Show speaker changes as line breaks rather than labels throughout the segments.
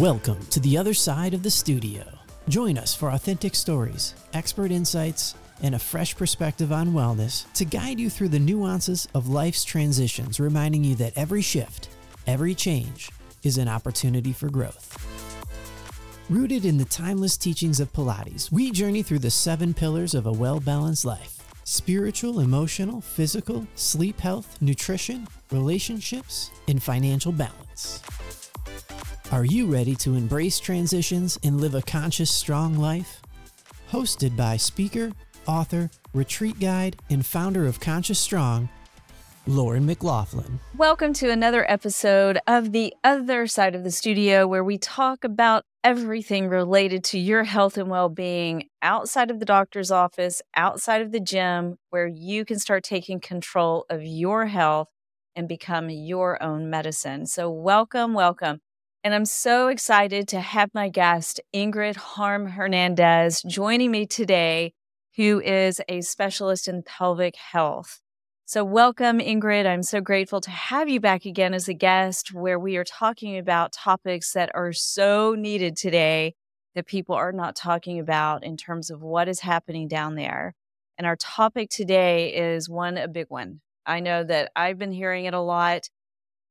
Welcome to the other side of the studio. Join us for authentic stories, expert insights, and a fresh perspective on wellness to guide you through the nuances of life's transitions, reminding you that every shift, every change is an opportunity for growth. Rooted in the timeless teachings of Pilates, we journey through the seven pillars of a well balanced life spiritual, emotional, physical, sleep health, nutrition, relationships, and financial balance. Are you ready to embrace transitions and live a conscious, strong life? Hosted by speaker, author, retreat guide, and founder of Conscious Strong, Lauren McLaughlin.
Welcome to another episode of The Other Side of the Studio, where we talk about everything related to your health and well being outside of the doctor's office, outside of the gym, where you can start taking control of your health and become your own medicine. So, welcome, welcome. And I'm so excited to have my guest, Ingrid Harm-Ernandes, joining me today, who is a specialist in pelvic health. So, welcome, Ingrid. I'm so grateful to have you back again as a guest, where we are talking about topics that are so needed today that people are not talking about in terms of what is happening down there. And our topic today is one, a big one. I know that I've been hearing it a lot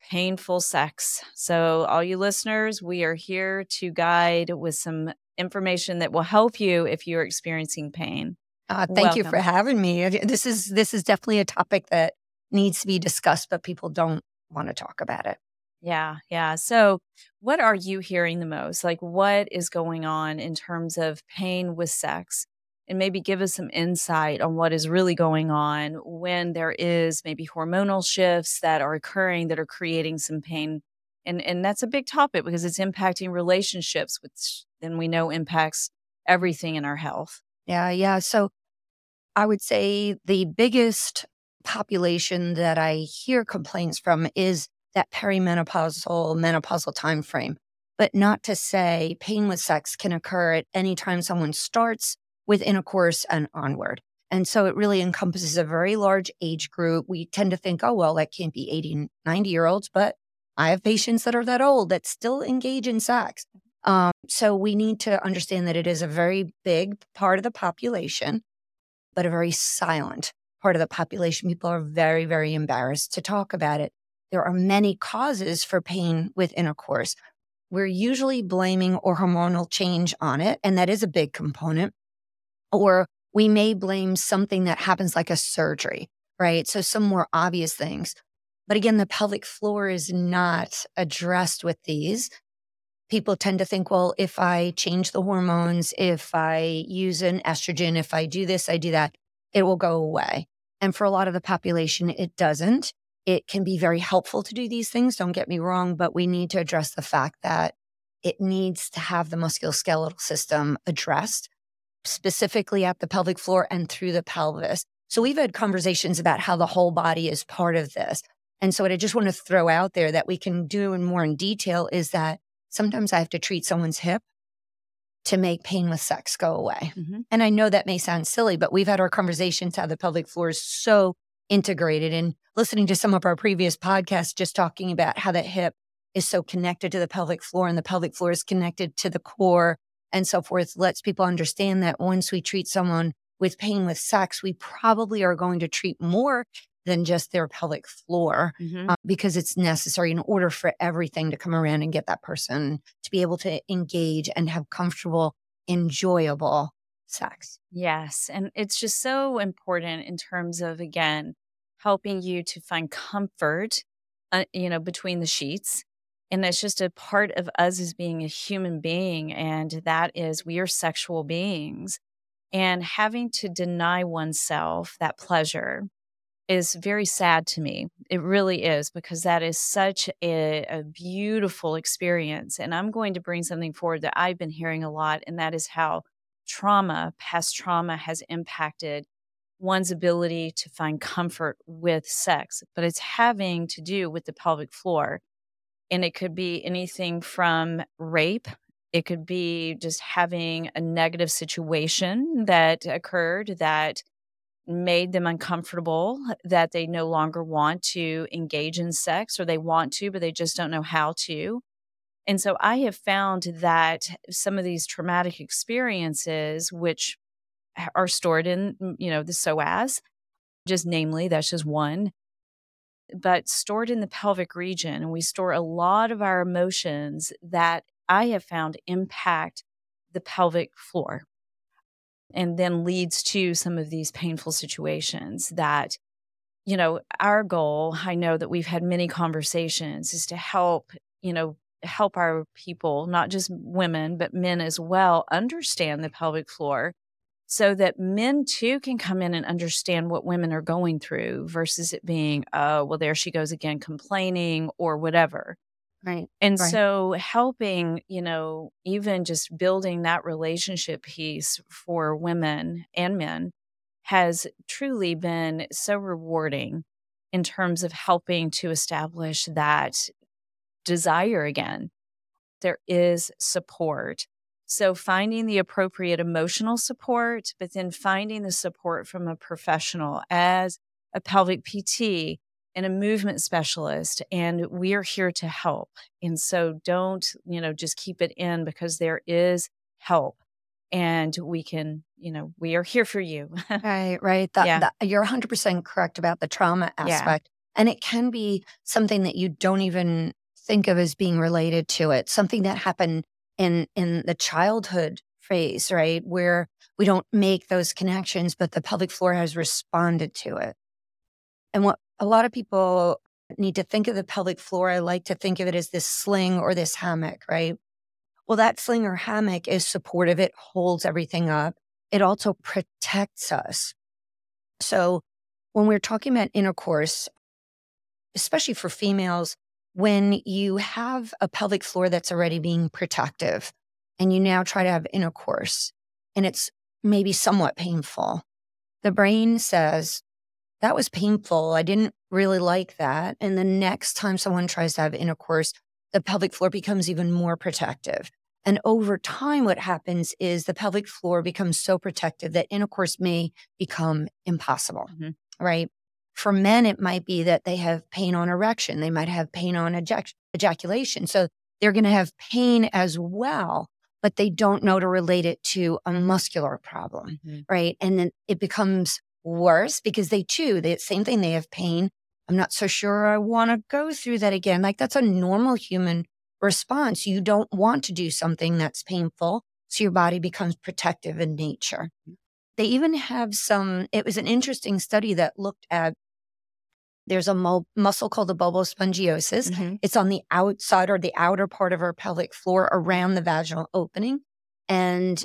painful sex. So, all you listeners, we are here to guide with some information that will help you if you're experiencing pain.
Uh, thank Welcome. you for having me. This is this is definitely a topic that needs to be discussed, but people don't want to talk about it.
Yeah, yeah. So, what are you hearing the most? Like, what is going on in terms of pain with sex? And maybe give us some insight on what is really going on when there is maybe hormonal shifts that are occurring that are creating some pain. And, and that's a big topic because it's impacting relationships, which then we know impacts everything in our health.
Yeah, yeah. So I would say the biggest population that I hear complaints from is that perimenopausal menopausal time frame. But not to say pain with sex can occur at any time someone starts with intercourse and onward. And so it really encompasses a very large age group. We tend to think, oh, well, that can't be 80, 90 year olds, but I have patients that are that old that still engage in sex. Um, so we need to understand that it is a very big part of the population but a very silent part of the population. People are very, very embarrassed to talk about it. There are many causes for pain with intercourse. We're usually blaming or hormonal change on it, and that is a big component. Or we may blame something that happens like a surgery, right? So some more obvious things. But again, the pelvic floor is not addressed with these people tend to think, well, if I change the hormones, if I use an estrogen, if I do this, I do that, it will go away. And for a lot of the population, it doesn't. It can be very helpful to do these things, don't get me wrong, but we need to address the fact that it needs to have the musculoskeletal system addressed, specifically at the pelvic floor and through the pelvis. So we've had conversations about how the whole body is part of this. And so what I just want to throw out there that we can do in more in detail is that Sometimes I have to treat someone's hip to make pain with sex go away. Mm-hmm. And I know that may sound silly, but we've had our conversations how the pelvic floor is so integrated and listening to some of our previous podcasts, just talking about how that hip is so connected to the pelvic floor and the pelvic floor is connected to the core and so forth, lets people understand that once we treat someone with pain with sex, we probably are going to treat more than just their pelvic floor mm-hmm. uh, because it's necessary in order for everything to come around and get that person to be able to engage and have comfortable, enjoyable sex.
Yes. And it's just so important in terms of, again, helping you to find comfort, uh, you know, between the sheets. And that's just a part of us as being a human being. And that is we are sexual beings. And having to deny oneself that pleasure is very sad to me. It really is because that is such a, a, beautiful experience. And I'm going to bring something forward that I've been hearing a lot, and that is how trauma, past trauma, has impacted one's ability to find comfort with sex. But it's having to do with the pelvic floor. And it could be anything from rape. It could be just having a negative situation that occurred that made them uncomfortable that they no longer want to engage in sex or they want to but they just don't know how to And so I have found that some of these traumatic experiences, which are stored in, you know, the psoas, just namely, that's just one, but stored in the pelvic region. And we store a lot of our emotions that I have found impact the pelvic floor and then leads to some of these painful situations that you know our goal i know that we've had many conversations is to help you know help our people not just women but men as well understand the pelvic floor so that men too can come in and understand what women are going through versus it being oh well there she goes again complaining or whatever
Right.
and
Right.
so helping, you know, even just building that relationship piece for women and men has truly been so rewarding in terms of helping to establish that desire again. There is support. So finding the appropriate emotional support, but then finding the support from a professional as a pelvic PT and a movement specialist and we are here to help and so don't you know just keep it in because there is help and we can you know we are here for you
Right, right. That,
Yeah.
that- you're 100% correct about the trauma
Yeah.
aspect. And it can be something that you don't even think of as being related to it, something that happened in in the childhood phase, right? Where we don't make those connections, but the pelvic floor has responded to it. And what a lot of people need to think of the pelvic floor, I like to think of it as this sling or this hammock, right? Well, that sling or hammock is supportive, it holds everything up it also protects us. So when we're talking about intercourse, especially for females, when you have a pelvic floor that's already being protective and you now try to have intercourse and it's maybe somewhat painful, the brain says, that was painful. I didn't really like that. And the next time someone tries to have intercourse, the pelvic floor becomes even more protective. And over time, what happens is the pelvic floor becomes so protective that intercourse may become impossible,
Mhm.
right? For men, it might be that they have pain on erection, they might have pain on ejac- ejaculation. So they're going to have pain as well, but they don't know to relate it to a muscular problem, mm-hmm. right? And then it becomes worse because they too, the same thing, they have pain. I'm not so sure I want to go through that again. Like that's a normal human response. You don't want to do something that's painful. So your body becomes protective in nature. They even have some, it was an interesting study that looked at there's a mu- muscle called the bulbospongiosus.
Mhm.
It's on the outside or the outer part of our pelvic floor around the vaginal opening. And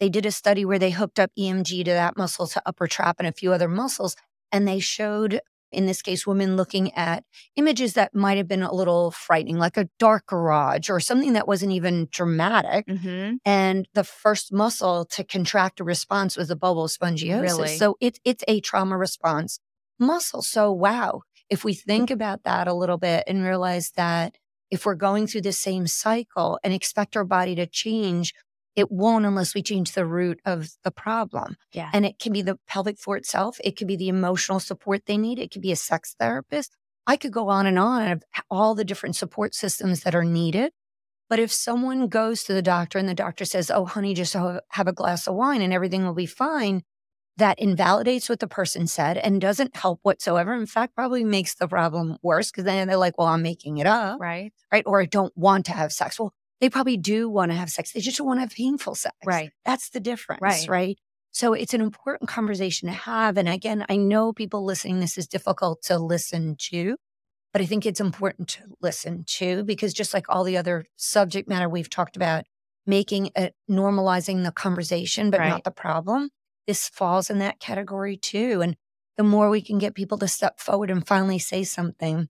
they did a study where they hooked up EMG to that muscle to upper trap and a few other muscles. And they showed, in this case, women looking at images that might have been a little frightening, like a dark garage or something that wasn't even dramatic.
Mhm.
And the first muscle to contract a response was the bulbospongiosus.
Really?
So it's it's a trauma response muscle. So wow, if we think about that a little bit and realize that if we're going through the same cycle and expect our body to change, it won't unless we change the root of the problem.
Yeah.
And it can be the pelvic floor itself. It could be the emotional support they need. It could be a sex therapist. I could go on and on of all the different support systems that are needed. But if someone goes to the doctor and the doctor says, Oh, honey, just have a glass of wine and everything will be fine, that invalidates what the person said and doesn't help whatsoever. In fact, probably makes the problem worse because then they're like, Well, I'm making it up
right
right? Or I don't want to have sex. Well, they probably do want to have sex. They just don't want to have painful sex.
Right.
That's the difference.
Right.
Right. So it's an important conversation to have. And again, I know people listening, this is difficult to listen to, but I think it's important to listen to because just like all the other subject matter we've talked about, making it normalizing the conversation, but
Right.
not the problem, this falls in that category too. And the more we can get people to step forward and finally say something,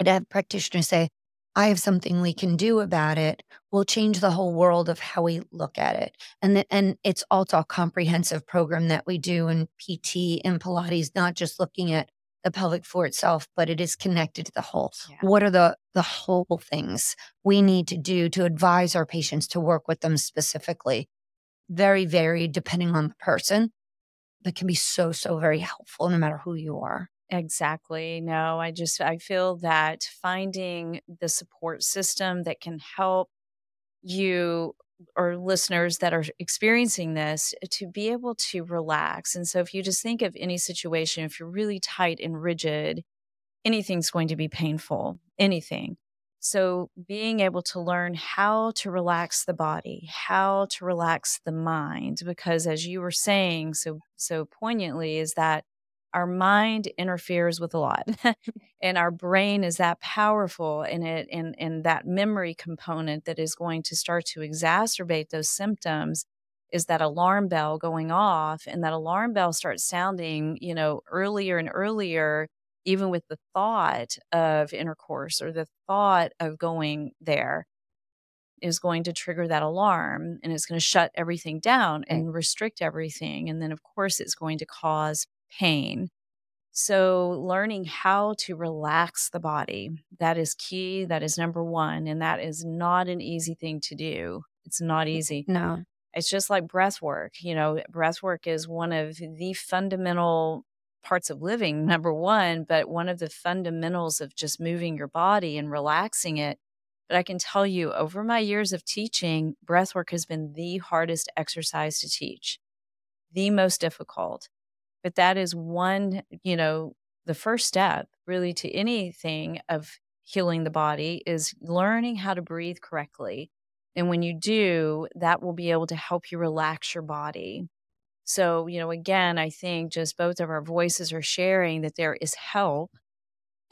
and have practitioners say, I have something we can do about it, will change the whole world of how we look at it. And th- and it's also a comprehensive program that we do in PT and Pilates, not just looking at the pelvic floor itself, but it is connected to the whole.
Yeah.
What are the the whole things we need to do to advise our patients to work with them specifically? Very varied depending on the person, but can be so, so very helpful no matter who you are.
Exactly. No, I just I feel that finding the support system that can help you or listeners that are experiencing this eh, to be able to relax. And so if you just think of any situation if you're really tight and rigid, anything's going to be painful, anything. So, being able to learn how to relax the body, how to relax the mind, because as you were saying so so poignantly, is that our mind interferes with a lot, and our brain is that powerful in it, and and that memory component that is going to start to exacerbate those symptoms is that alarm bell going off, and that alarm bell starts sounding, you know, earlier and earlier even with the thought of intercourse or the thought of going there is going to trigger that alarm and it's going to shut everything down and restrict everything. And then, of course, it's going to cause pain. So, learning how to relax the body, that is key. That is number one. And that is not an easy thing to do. It's not easy.
No.
It's just like breath work. You know, breath work is one of the fundamental parts of living, number one, but one of the fundamentals of just moving your body and relaxing it. But I can tell you, over my years of teaching, breath work has been the hardest exercise to teach, the most difficult. But that is one, you know, the first step really to anything of healing the body is learning how to breathe correctly. And when you do, that will be able to help you relax your body. So, you know, again, I think just both of our voices are sharing that there is help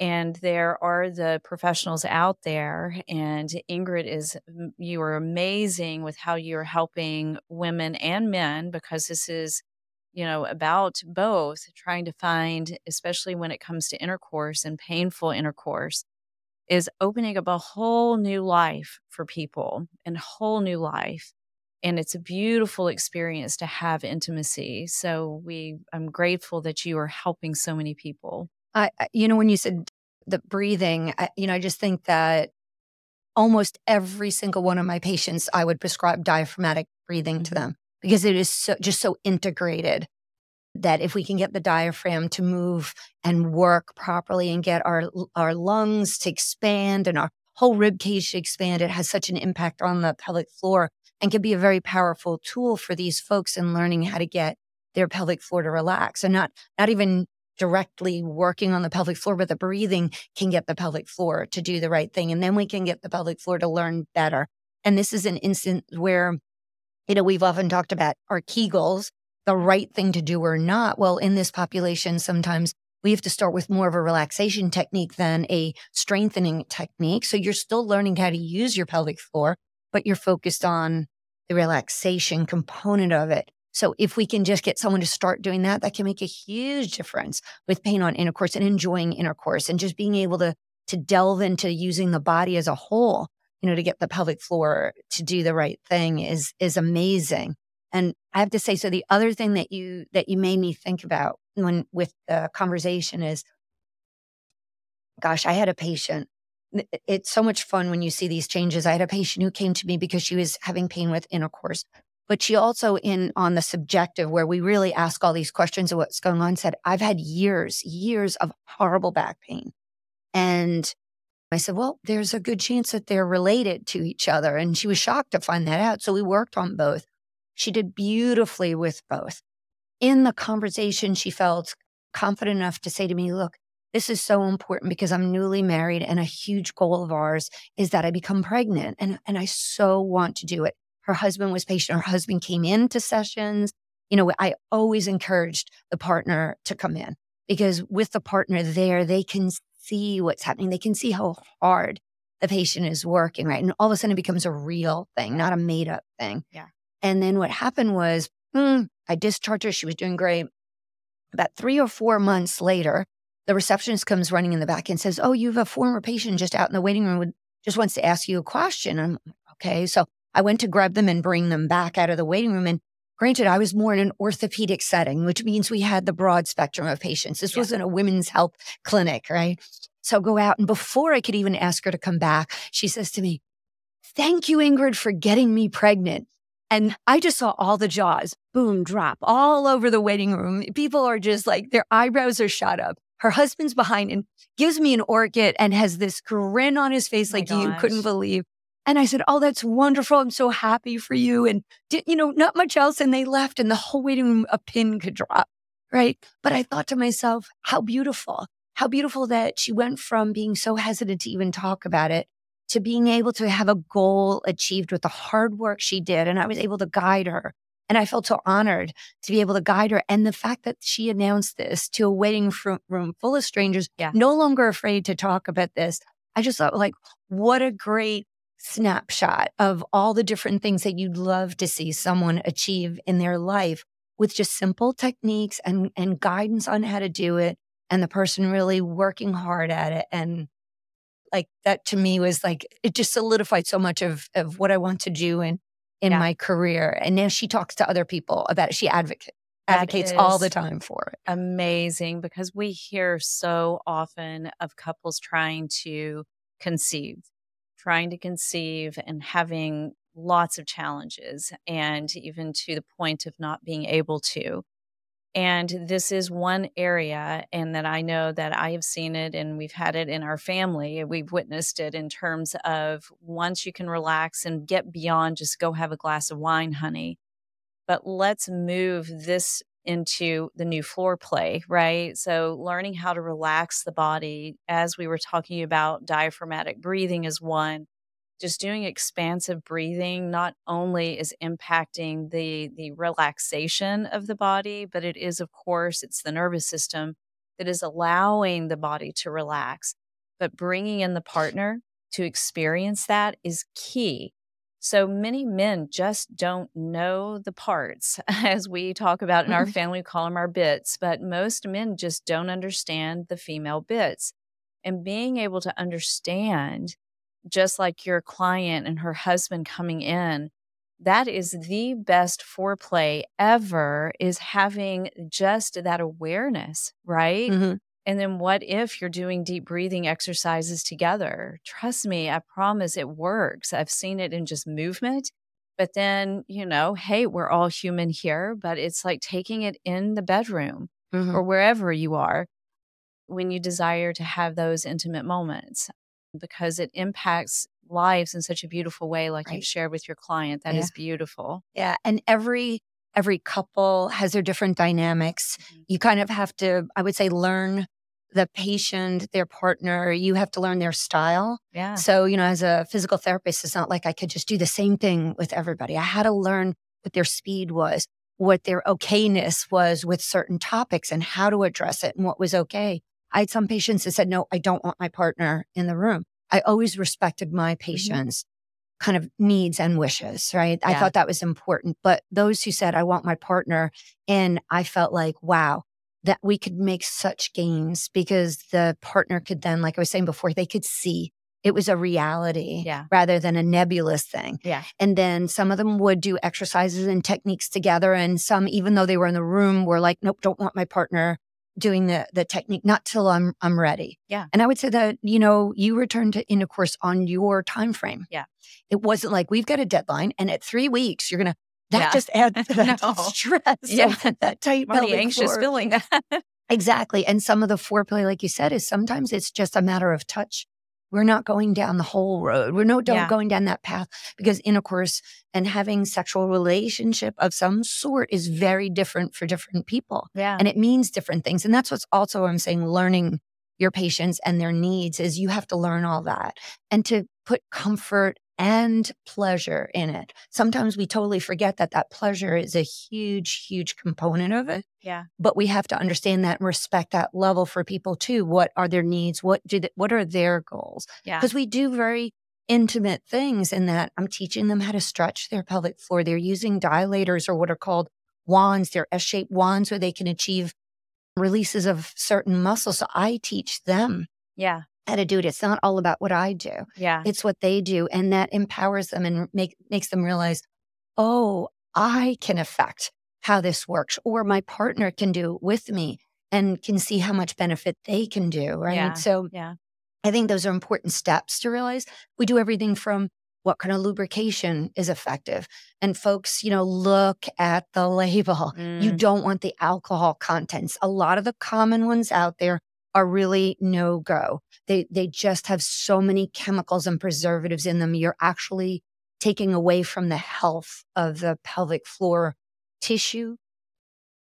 and there are the professionals out there. And Ingrid is, you are amazing with how you're helping women and men because this is, you know, about both trying to find, especially when it comes to intercourse and painful intercourse, is opening up a whole new life for people and whole new life and it's a beautiful experience to have intimacy. So we I'm grateful that you are helping so many people.
I you know when you said the breathing, I, you know I just think that almost every single one of my patients I would prescribe diaphragmatic breathing mm-hmm. to them because it is so, just so integrated that if we can get the diaphragm to move and work properly and get our our lungs to expand and our whole rib cage to expand it has such an impact on the pelvic floor and can be a very powerful tool for these folks in learning how to get their pelvic floor to relax and not not even directly working on the pelvic floor, but the breathing can get the pelvic floor to do the right thing. And then we can get the pelvic floor to learn better. And this is an instance where, you know, we've often talked about our Kegels, the right thing to do or not. Well, in this population, sometimes we have to start with more of a relaxation technique than a strengthening technique. So you're still learning how to use your pelvic floor, but you're focused on the relaxation component of it. So if we can just get someone to start doing that, that can make a huge difference with pain on intercourse and enjoying intercourse and just being able to to delve into using the body as a whole, you know, to get the pelvic floor to do the right thing is is amazing. And I have to say, so the other thing that you that you made me think about when with the conversation is, gosh, I had a patient it's so much fun when you see these changes. I had a patient who came to me because she was having pain with intercourse, but she also in on the subjective where we really ask all these questions of what's going on said, I've had years, years of horrible back pain. And I said, well, there's a good chance that they're related to each other. And she was shocked to find that out. So we worked on both. She did beautifully with both. In the conversation, she felt confident enough to say to me, look, this is so important because I'm newly married and a huge goal of ours is that I become pregnant and, and I so want to do it. Her husband was patient. Her husband came into sessions. You know, I always encouraged the partner to come in because with the partner there, they can see what's happening. They can see how hard the patient is working, right? And all of a sudden it becomes a real thing, not a made up thing.
Yeah.
And then what happened was, hmm, I discharged her. She was doing great. About three or four months later, the receptionist comes running in the back and says, Oh, you have a former patient just out in the waiting room would just wants to ask you a question. I'm okay. So I went to grab them and bring them back out of the waiting room. And granted, I was more in an orthopedic setting, which means we had the broad spectrum of patients. This yeah. wasn't a women's health clinic, right? So go out. And before I could even ask her to come back, she says to me, Thank you, Ingrid, for getting me pregnant. And I just saw all the jaws boom, drop all over the waiting room. People are just like, their eyebrows are shot up her husband's behind and gives me an orchid and has this grin on his face
Oh
like you couldn't believe. And I said, Oh, that's wonderful. I'm so happy for you. And, did, you know, not much else. And they left, and the whole waiting room, a pin could drop. Right. But I thought to myself, how beautiful, how beautiful that she went from being so hesitant to even talk about it to being able to have a goal achieved with the hard work she did. And I was able to guide her. And I felt so honored to be able to guide her. And the fact that she announced this to a waiting room full of strangers,
Yeah.
no longer afraid to talk about this, I just thought, like, what a great snapshot of all the different things that you'd love to see someone achieve in their life with just simple techniques and, and guidance on how to do it. And the person really working hard at it. And like that to me was like, it just solidified so much of, of what I want to do in, in
Yeah.
my career. And now she talks to other people about it. She advocate,
That
advocates all the time for it.
amazing because we hear so often of couples trying to conceive, trying to conceive and having lots of challenges, and even to the point of not being able to. And this is one area, and that I know that I have seen it and we've had it in our family. We've witnessed it in terms of once you can relax and get beyond just go have a glass of wine, honey. But let's move this into the new floor play, right? So, learning how to relax the body, as we were talking about, diaphragmatic breathing is one. Just doing expansive breathing not only is impacting the the relaxation of the body, but it is, of course, it's the nervous system that is allowing the body to relax. But bringing in the partner to experience that is key. So many men just don't know the parts, as we talk about in our family, we call them our bits, but most men just don't understand the female bits. And being able to understand, just like your client and her husband coming in, that is the best foreplay ever is having just that awareness, right?
Mhm.
And then what if you're doing deep breathing exercises together? Trust me, I promise it works. I've seen it in just movement. But then, you know, hey, we're all human here, but it's like taking it in the bedroom
Mhm.
or wherever you are when you desire to have those intimate moments because it impacts lives in such a beautiful way, like
Right.
you've shared with your client. That is
Yeah.
beautiful.
Yeah, and every every couple has their different dynamics.
Mhm.
You kind of have to, I would say, learn the patient, their partner. You have to learn their style.
Yeah.
So, you know, as a physical therapist, it's not like I could just do the same thing with everybody. I had to learn what their speed was, what their okayness was with certain topics and how to address it and what was okay. I had some patients that said, no, I don't want my partner in the room. I always respected my patients' kind of needs and wishes, right? I thought that was important. But those who said, I want my partner, and I felt like, wow, that we could make such gains because the partner could then, like I was saying before, they could see it was a reality
Yeah.
rather than a nebulous thing.
Yeah.
And then some of them would do exercises and techniques together. And some, even though they were in the room, were like, nope, don't want my partner doing the the technique, not till I'm I'm ready.
Yeah.
And I would say that, you know, you returned to intercourse on your time frame.
Yeah.
It wasn't like we've got a deadline and at three weeks you're gonna that
Yeah.
just adds to that
No.
stress.
Yeah.
that tight pelvic
anxious
floor.
feeling.
Exactly. And some of the foreplay, like you said, is sometimes it's just a matter of touch. We're not going down the whole road. We're no don't
Yeah.
going down that path because intercourse and having sexual relationship of some sort is very different for different people.
yeah.
And it means different things. And that's what's also I'm saying learning your patients and their needs is you have to learn all that and to put comfort and pleasure in it. Sometimes we totally forget that that pleasure is a huge, huge component of it
yeah.
but we have to understand that and respect that level for people too. What are their needs? What do they, what are their goals?
Yeah.
Because we do very intimate things in that I'm teaching them how to stretch their pelvic floor. They're using dilators or what are called wands. They're S-shaped wands where they can achieve releases of certain muscles. So I teach them
Yeah.
How to do it. It's not all about what I do.
Yeah.
It's what they do. And that empowers them and make, makes them realize, oh, I can affect how this works, or my partner can do it with me and can see how much benefit they can do. Right.
Yeah.
So
Yeah.
I think those are important steps to realize. We do everything from what kind of lubrication is effective. And folks, you know, look at the label. You
Mm.
don't want the alcohol contents. A lot of the common ones out there are really no go. They they just have so many chemicals and preservatives in them. You're actually taking away from the health of the pelvic floor tissue,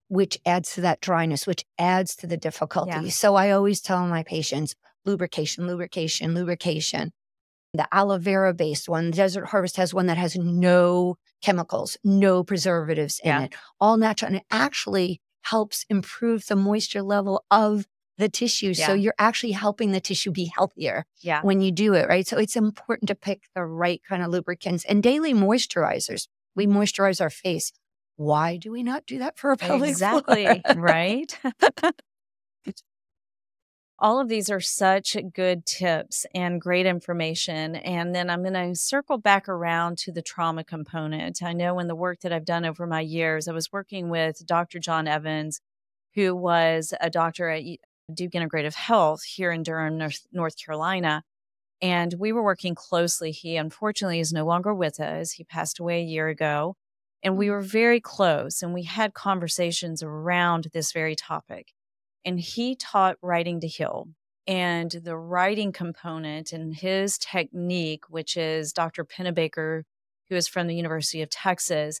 which adds to that dryness, which adds to the difficulty. Yeah. So I always tell my patients lubrication, lubrication, lubrication. The aloe vera based one, Desert Harvest has one that has no chemicals, no preservatives in yeah. it, all natural. And it actually helps improve the moisture level of the tissue. Yeah. So you're actually helping the tissue be healthier yeah. when you do it, right? So it's important to pick the right kind of lubricants and daily moisturizers. We mm-hmm. moisturize our face. Why do we not do that for our pelvic
Exactly, right? All of these are such good tips and great information. And then I'm going to circle back around to the trauma component. I know in the work that I've done over my years, I was working with Dr. John Evans, who was a doctor at Duke Integrative Health here in Durham, North Carolina. And we were working closely. He unfortunately is no longer with us. He passed away a year ago. And we mm. were very close and we had conversations around this very topic. And he taught writing to heal. And the writing component and his technique, which is Dr. Pennebaker, who is from the University of Texas,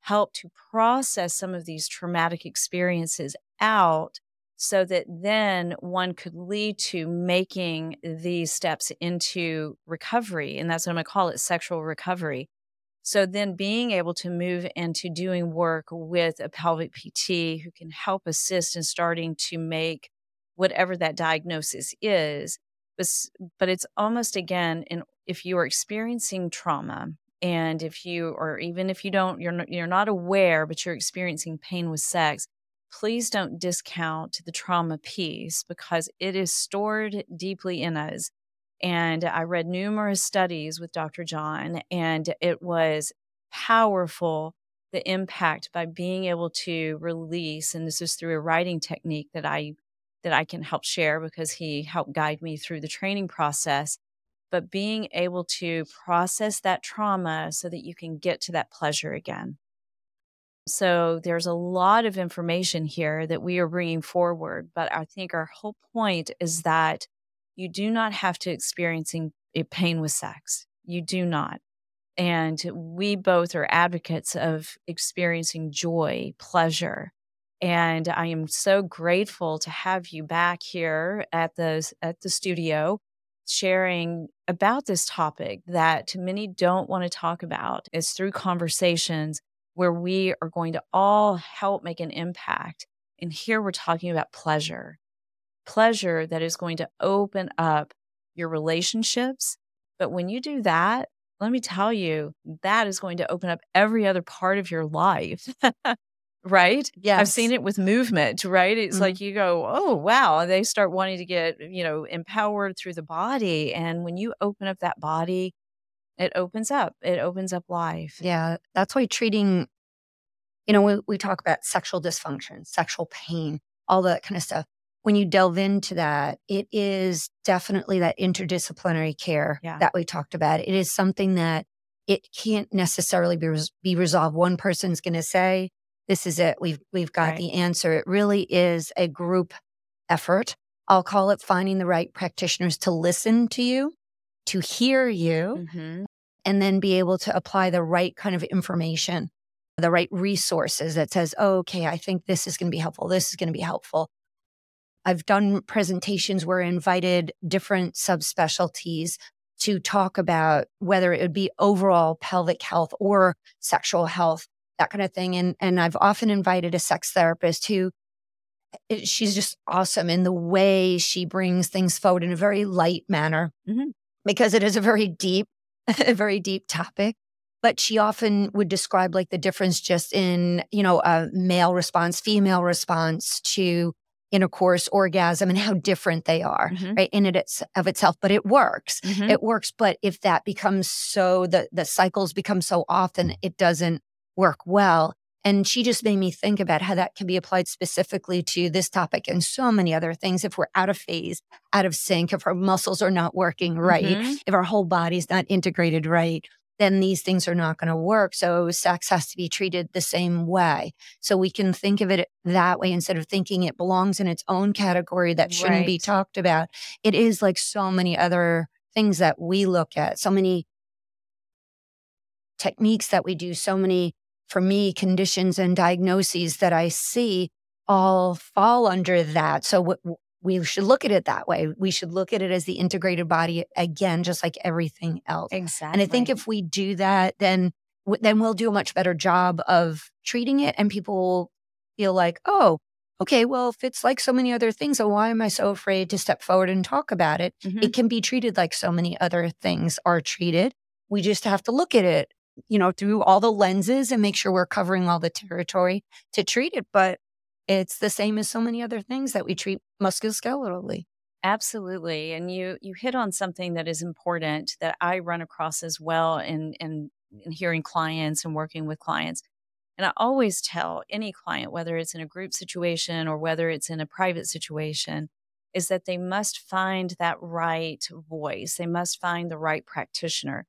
helped to process some of these traumatic experiences out so that then one could lead to making these steps into recovery. And that's what I'm going to call it sexual recovery. So then being able to move into doing work with a pelvic PT who can help assist in starting to make whatever that diagnosis is. But, but it's almost again, in, if you are experiencing trauma and if you, or even if you don't, you're not, you're not aware, but you're experiencing pain with sex, please don't discount the trauma piece because it is stored deeply in us. And I read numerous studies with Dr. John, and it was powerful the impact by being able to release and this is through a writing technique that I that I can help share because he helped guide me through the training process but being able to process that trauma so that you can get to that pleasure again so there's a lot of information here that we are bringing forward, but I think our whole point is that you do not have to experiencing pain with sex. You do not. And we both are advocates of experiencing joy, pleasure. And I am so grateful to have you back here at the at the studio sharing about this topic that many don't want to talk about. It's through conversations where we are going to all help make an impact. And here we're talking about pleasure, pleasure that is going to open up your relationships. But when you do that, let me tell you, that is going to open up every other part of your life. right?
Yeah.
I've seen it with movement, right? It's mm-hmm. like you go, oh, wow. They start wanting to get, you know, empowered through the body. And when you open up that body, it opens up it opens up life.
Yeah that's why treating you know we, we talk about sexual dysfunction sexual pain all that kind of stuff. When you delve into that it is definitely that interdisciplinary care yeah. that we talked about. It is something that it can't necessarily be, res- be resolved. One person's going to say this is it. We've we've got right. the answer. It really is a group effort. I'll call it finding the right practitioners to listen to you to hear you mm-hmm. and then be able to apply the right kind of information, the right resources that says, oh, okay, I think this is going to be helpful. This is going to be helpful. I've done presentations where I invited different subspecialties to talk about whether it would be overall pelvic health or sexual health, that kind of thing. And, and I've often invited a sex therapist who eh, she's just awesome in the way she brings things forward in a very light manner. Mm-hmm because it is a very deep, a very deep topic. But she often would describe like the difference just in, you know, a male response, female response to intercourse, orgasm, and how different they are, mm-hmm. right? In it it's, of itself, but it works. Mm-hmm. It works. But if that becomes so, the the cycles become so often, it doesn't work well. And she just made me think about how that can be applied specifically to this topic and so many other things. If we're out of phase, out of sync, if our muscles are not working right, mm-hmm. if our whole body's not integrated right, then these things are not going to work. So sex has to be treated the same way. So we can think of it that way instead of thinking it belongs in its own category that shouldn't right. be talked about. It is like so many other things that we look at, so many techniques that we do, so many, for me, conditions and diagnoses that I see all fall under that. So w- we should look at it that way. We should look at it as the integrated body again, just like everything else.
Exactly.
And I think if we do that, then then we'll do a much better job of treating it, and people will feel like, oh, okay, well, if it's like so many other things, so why am I so afraid to step forward and talk about it? Mm-hmm. It can be treated like so many other things are treated. We just have to look at it, you know, through all the lenses and make sure we're covering all the territory to treat it. But it's the same as so many other things that we treat musculoskeletally.
Absolutely. And you you hit on something that is important that I run across as well in in, in hearing clients and working with clients. And I always tell any client, whether it's in a group situation or whether it's in a private situation, is that they must find that right voice. They must find the right practitioner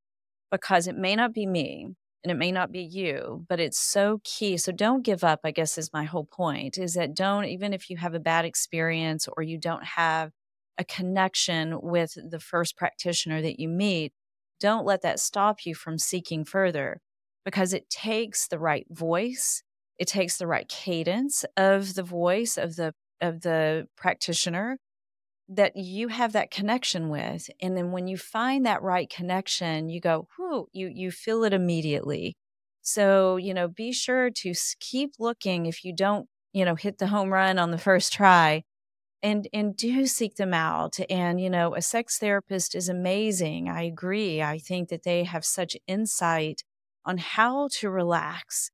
because it may not be me and it may not be you, but it's so key. So don't give up, I guess is my whole point is that don't, even if you have a bad experience or you don't have a connection with the first practitioner that you meet, don't let that stop you from seeking further because it takes the right voice, it takes the right cadence of the voice of the of the practitioner that you have that connection with and then when you find that right connection you go whoo you you feel it immediately. So you know be sure to keep looking if you don't you know hit the home run on the first try and and do seek them out and you know a sex therapist is amazing i agree i think that they have such insight on how to relax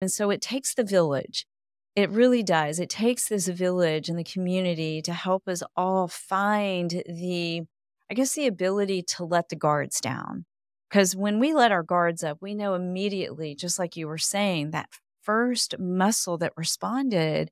and so it takes the village it really does. It takes this village and the community to help us all find the, I guess, the ability to let the guards down. Because when we let our guards up, we know immediately, just like you were saying, that first muscle that responded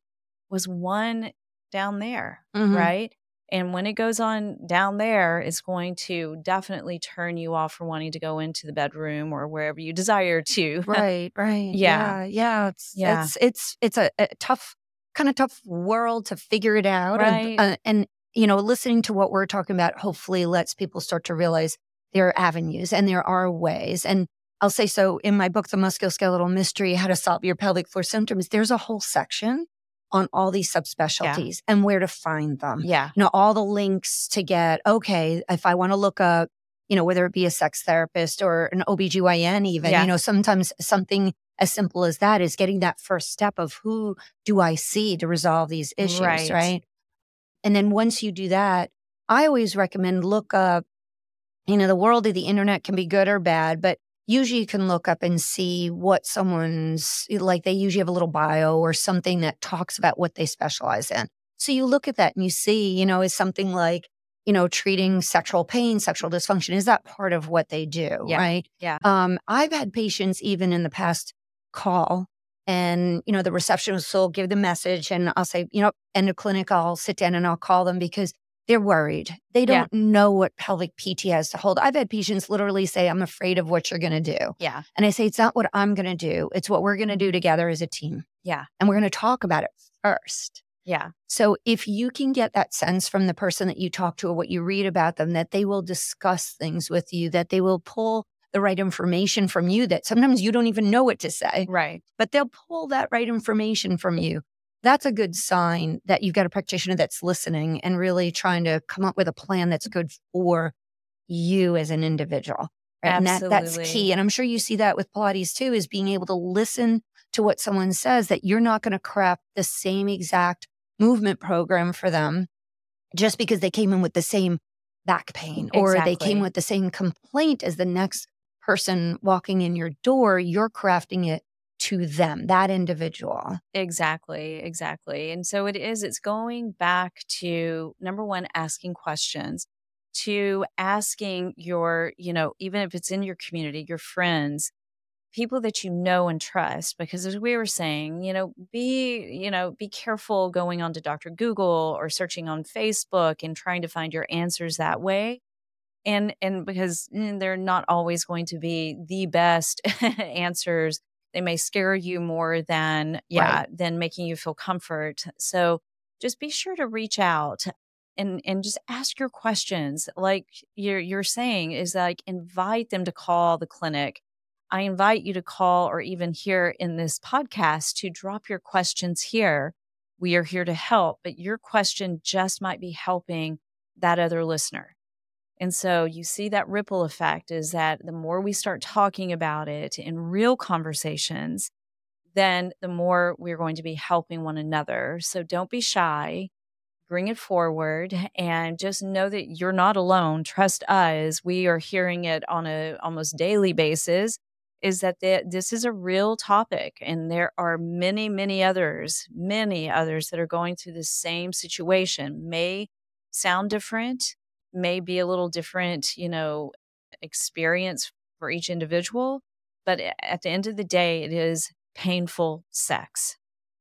was one down there, mm-hmm. right? And when it goes on down there, it's going to definitely turn you off from wanting to go into the bedroom or wherever you desire to.
Right, right. Yeah. Yeah. yeah. It's, yeah. it's, it's, it's a, a tough, kind of tough world to figure it out.
Right.
And, uh, and, you know, listening to what we're talking about hopefully lets people start to realize there are avenues and there are ways. And I'll say so in my book, The Musculoskeletal Mystery How to Solve Your Pelvic Floor Symptoms, there's a whole section on all these subspecialties yeah. and where to find them.
Yeah.
You know, all the links to get, okay, if I want to look up, you know, whether it be a sex therapist or an OBGYN even, yeah. you know, sometimes something as simple as that is getting that first step of who do I see to resolve these issues, right? right? And then once you do that, I always recommend look up, you know, the world of the internet can be good or bad, but usually you can look up and see what someone's like they usually have a little bio or something that talks about what they specialize in. So you look at that and you see you know is something like you know treating sexual pain sexual dysfunction is that part of what they do
yeah.
right?
Yeah.
Um i've had patients even in the past call and you know the receptionist will give the message and i'll say you know end of clinic i'll sit down and i'll call them because they're worried. They don't yeah. know what pelvic PT has to hold. I've had patients literally say, I'm afraid of what you're going to do.
Yeah.
And I say, it's not what I'm going to do. It's what we're going to do together as a team.
Yeah.
And we're going to talk about it first.
Yeah.
So if you can get that sense from the person that you talk to or what you read about them, that they will discuss things with you, that they will pull the right information from you that sometimes you don't even know what to say.
Right.
But they'll pull that right information from you that's a good sign that you've got a practitioner that's listening and really trying to come up with a plan that's good for you as an individual.
Right?
And that, that's key. And I'm sure you see that with Pilates too, is being able to listen to what someone says that you're not going to craft the same exact movement program for them just because they came in with the same back pain or
exactly.
they came with the same complaint as the next person walking in your door. You're crafting it to them, that individual.
Exactly, exactly. And so it is, it's going back to number one, asking questions, to asking your, you know, even if it's in your community, your friends, people that you know and trust because as we were saying you know be you know be careful going on to dr google or searching on facebook and trying to find your answers that way and and because mm, they're not always going to be the best answers they may scare you more than yeah right. than making you feel comfort. So just be sure to reach out and and just ask your questions. Like you're you're saying is like invite them to call the clinic. I invite you to call or even here in this podcast to drop your questions here. We are here to help but your question just might be helping that other listener and so you see that ripple effect is that the more we start talking about it in real conversations, then the more we're going to be helping one another. So don't be shy, bring it forward, and just know that you're not alone. Trust us. We are hearing it on a almost daily basis. Is that the, this is a real topic, and there are many, many others, many others that are going through the same situation. May sound different, may be a little different, you know, experience for each individual. But at the end of the day, it is painful sex,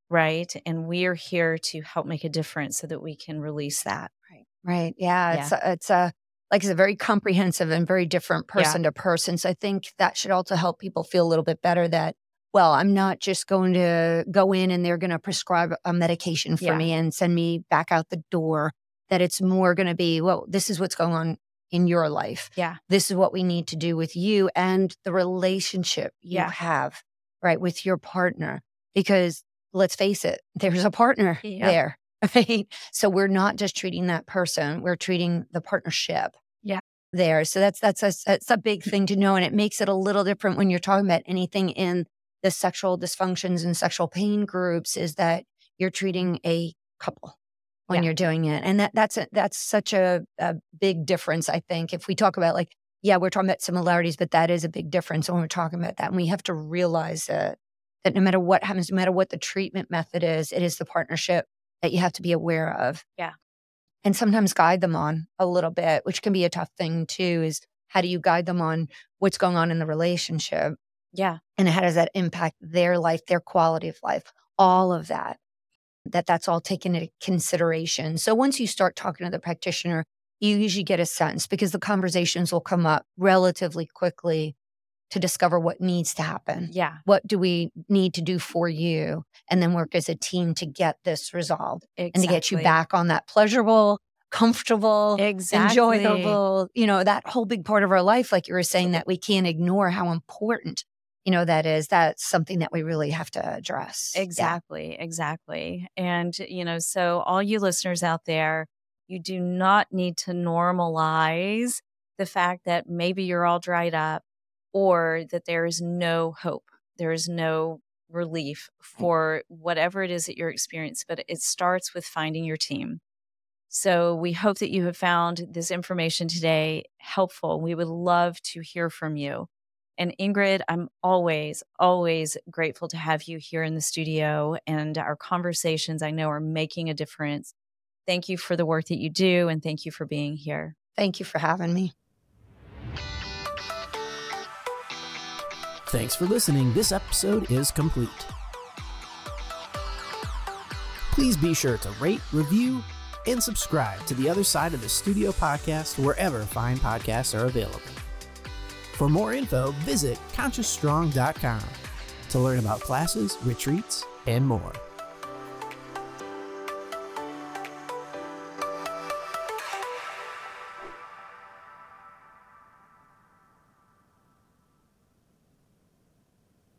right? And we are here to help make a difference so that we can release that.
Right. Right. Yeah. yeah. It's a, it's a, like it's a very comprehensive and very different person yeah. to person. So I think that should also help people feel a little bit better that, well, I'm not just going to go in and they're going to prescribe a medication for yeah. me and send me back out the door that it's more going to be, well, this is what's going on in your life.
Yeah.
This is what we need to do with you and the relationship you yeah. have, right, with your partner. Because let's face it, there's a partner there. Right. So we're not just treating that person, we're treating the partnership.
Yeah.
There. So that's that's a that's a big thing to know. And it makes it a little different when you're talking about anything in the sexual dysfunctions and sexual pain groups, is that you're treating a couple when yeah. you're doing it. And that that's a, that's such a, a big difference, I think. If we talk about like, yeah, we're talking about similarities, but that is a big difference when we're talking about that. And we have to realize that that no matter what happens, no matter what the treatment method is, it is the partnership that you have to be aware of.
Yeah.
And sometimes guide them on a little bit, which can be a tough thing too, is how do you guide them on what's going on in the relationship?
Yeah.
And how does that impact their life, their quality of life, all of that that that's all taken into consideration. So once you start talking to the practitioner, you usually get a sense because the conversations will come up relatively quickly to discover what needs to happen.
Yeah.
What do we need to do for you? And then work as a team to get this resolved exactly. and to get you back on that pleasurable, comfortable, exactly. enjoyable, you know, that whole big part of our life, like you were saying, that we can't ignore how important you know that is that's something that we really have to address.
Exactly yeah. exactly and you know so all you listeners out there you do not need to normalize the fact that maybe you're all dried up or that there is no hope there is no relief mm. for whatever it is that you're experiencing but it starts with finding your team. So we hope that you have found this information today helpful. We would love to hear from you and Ingrid, I'm always, always grateful to have you here in the studio. And our conversations, I know, are making a difference. Thank you for the work that you do. And thank you for being here.
Thank you for having me.
Thanks for listening. This episode is complete. Please be sure to rate, review, and subscribe to the other side of the studio podcast wherever fine podcasts are available. For more info, visit consciousstrong.com to learn about classes, retreats, and more.